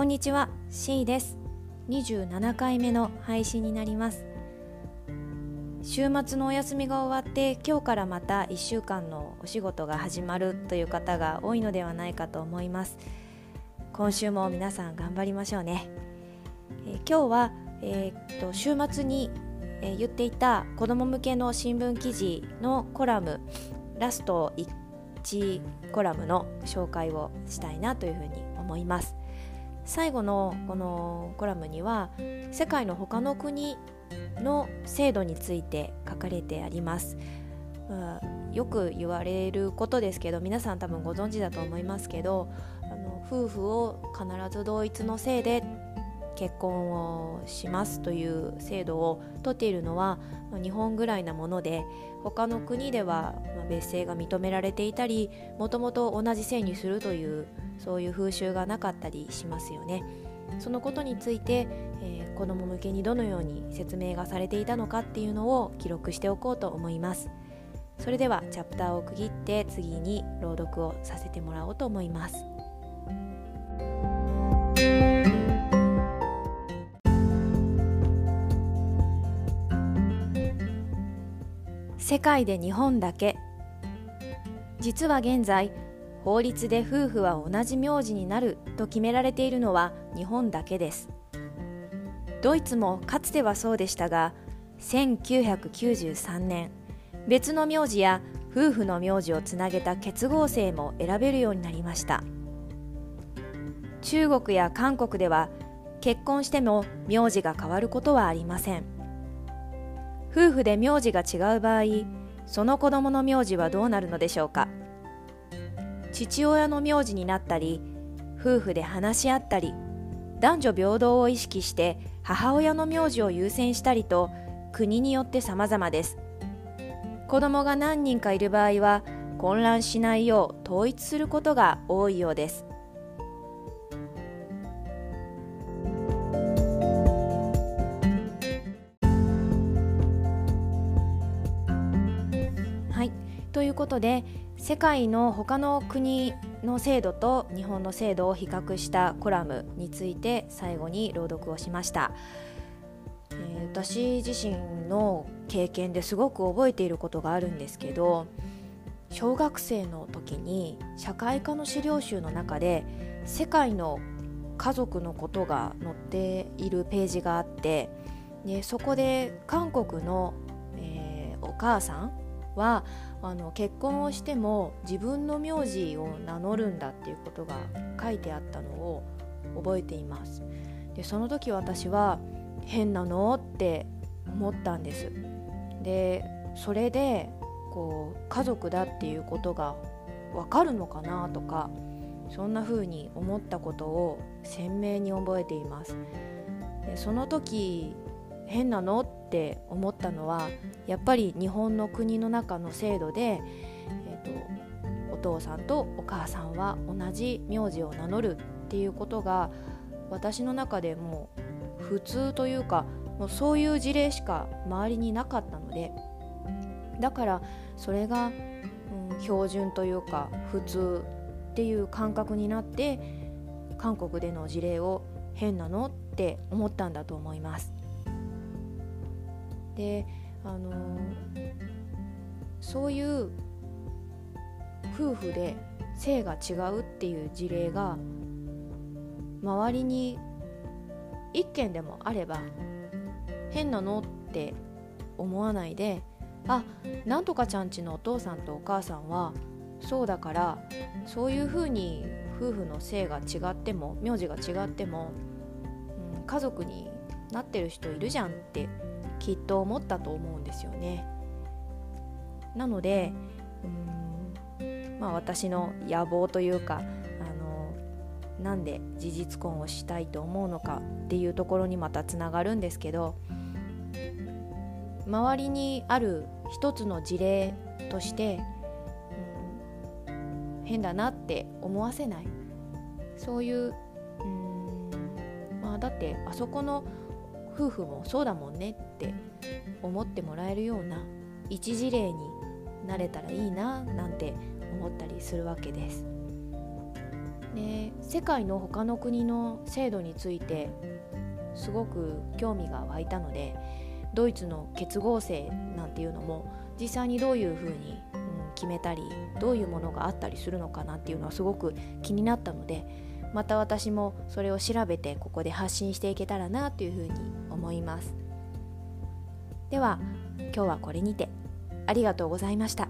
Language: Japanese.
こんにちは。C です。27回目の配信になります。週末のお休みが終わって今日からまた1週間のお仕事が始まるという方が多いのではないかと思います。今週も皆さん頑張りましょうね、えー、今日は、えー、っと週末に、えー、言っていた子ども向けの新聞記事のコラムラスト1コラムの紹介をしたいなというふうに思います。最後のこのコラムには世界の他の国の制度について書かれてあります、まあ、よく言われることですけど皆さん多分ご存知だと思いますけどあの夫婦を必ず同一の性で結婚をしますという制度をとっているのは日本ぐらいなもので他の国では別姓が認められていたりもともと同じ姓にするというそういう風習がなかったりしますよね。そのことについて、えー、子ども向けにどのように説明がされていたのかっていうのを記録しておこうと思います。それではチャプターを区切って次に朗読をさせてもらおうと思います。世界で日本だけ実は現在法律で夫婦は同じ名字になると決められているのは日本だけです。ドイツもかつてはそうでしたが1993年別の名字や夫婦の名字をつなげた結合姓も選べるようになりました。中国や韓国では結婚しても名字が変わることはありません。夫婦で名字が違う場合その子供の名字はどうなるのでしょうか。父親の名字になったり夫婦で話し合ったり男女平等を意識して母親の名字を優先したりと国によって様々です。子供が何人かいる場合は混乱しないよう統一することが多いようです。ということで世界の他の国の制度と日本の制度を比較したコラムについて最後に朗読をしました、えー、私自身の経験ですごく覚えていることがあるんですけど小学生の時に社会科の資料集の中で世界の家族のことが載っているページがあってでそこで韓国の、えー、お母さんはあの結婚をしても自分の名字を名乗るんだっていうことが書いてあったのを覚えています。でその時私は変なのって思ったんです。でそれでこう家族だっていうことがわかるのかなとかそんな風に思ったことを鮮明に覚えています。でその時変なの？って思ったのはやっぱり日本の国の中の制度で、えーと、お父さんとお母さんは同じ名字を名乗るっていうことが私の中でも普通というかもうそういう事例しか周りになかったのでだからそれが、うん、標準というか普通っていう感覚になって韓国での事例を変なの？って思ったんだと思います。であのそういう夫婦で性が違うっていう事例が周りに一件でもあれば変なのって思わないであなんとかちゃんちのお父さんとお母さんはそうだからそういうふうに夫婦の性が違っても名字が違っても、うん、家族になってる人いるじゃんってきっと思ったと思うんですよね。なのでうんまあ私の野望というかあのなんで事実婚をしたいと思うのかっていうところにまたつながるんですけど周りにある一つの事例として、変だなって思わせないそういううまあだってあそこの夫婦もそうだもんねって思ってもらえるような一事例になれたらいいななんて思ったりするわけです。で世界の他の国の制度についてすごく興味が湧いたのでドイツの結合性なんていうのも実際にどういうふうに、うん、決めたりどういうものがあったりするのかなっていうのはすごく気になったのでまた私もそれを調べてここで発信していけたらなというふうに思いますでは今日はこれにてありがとうございました。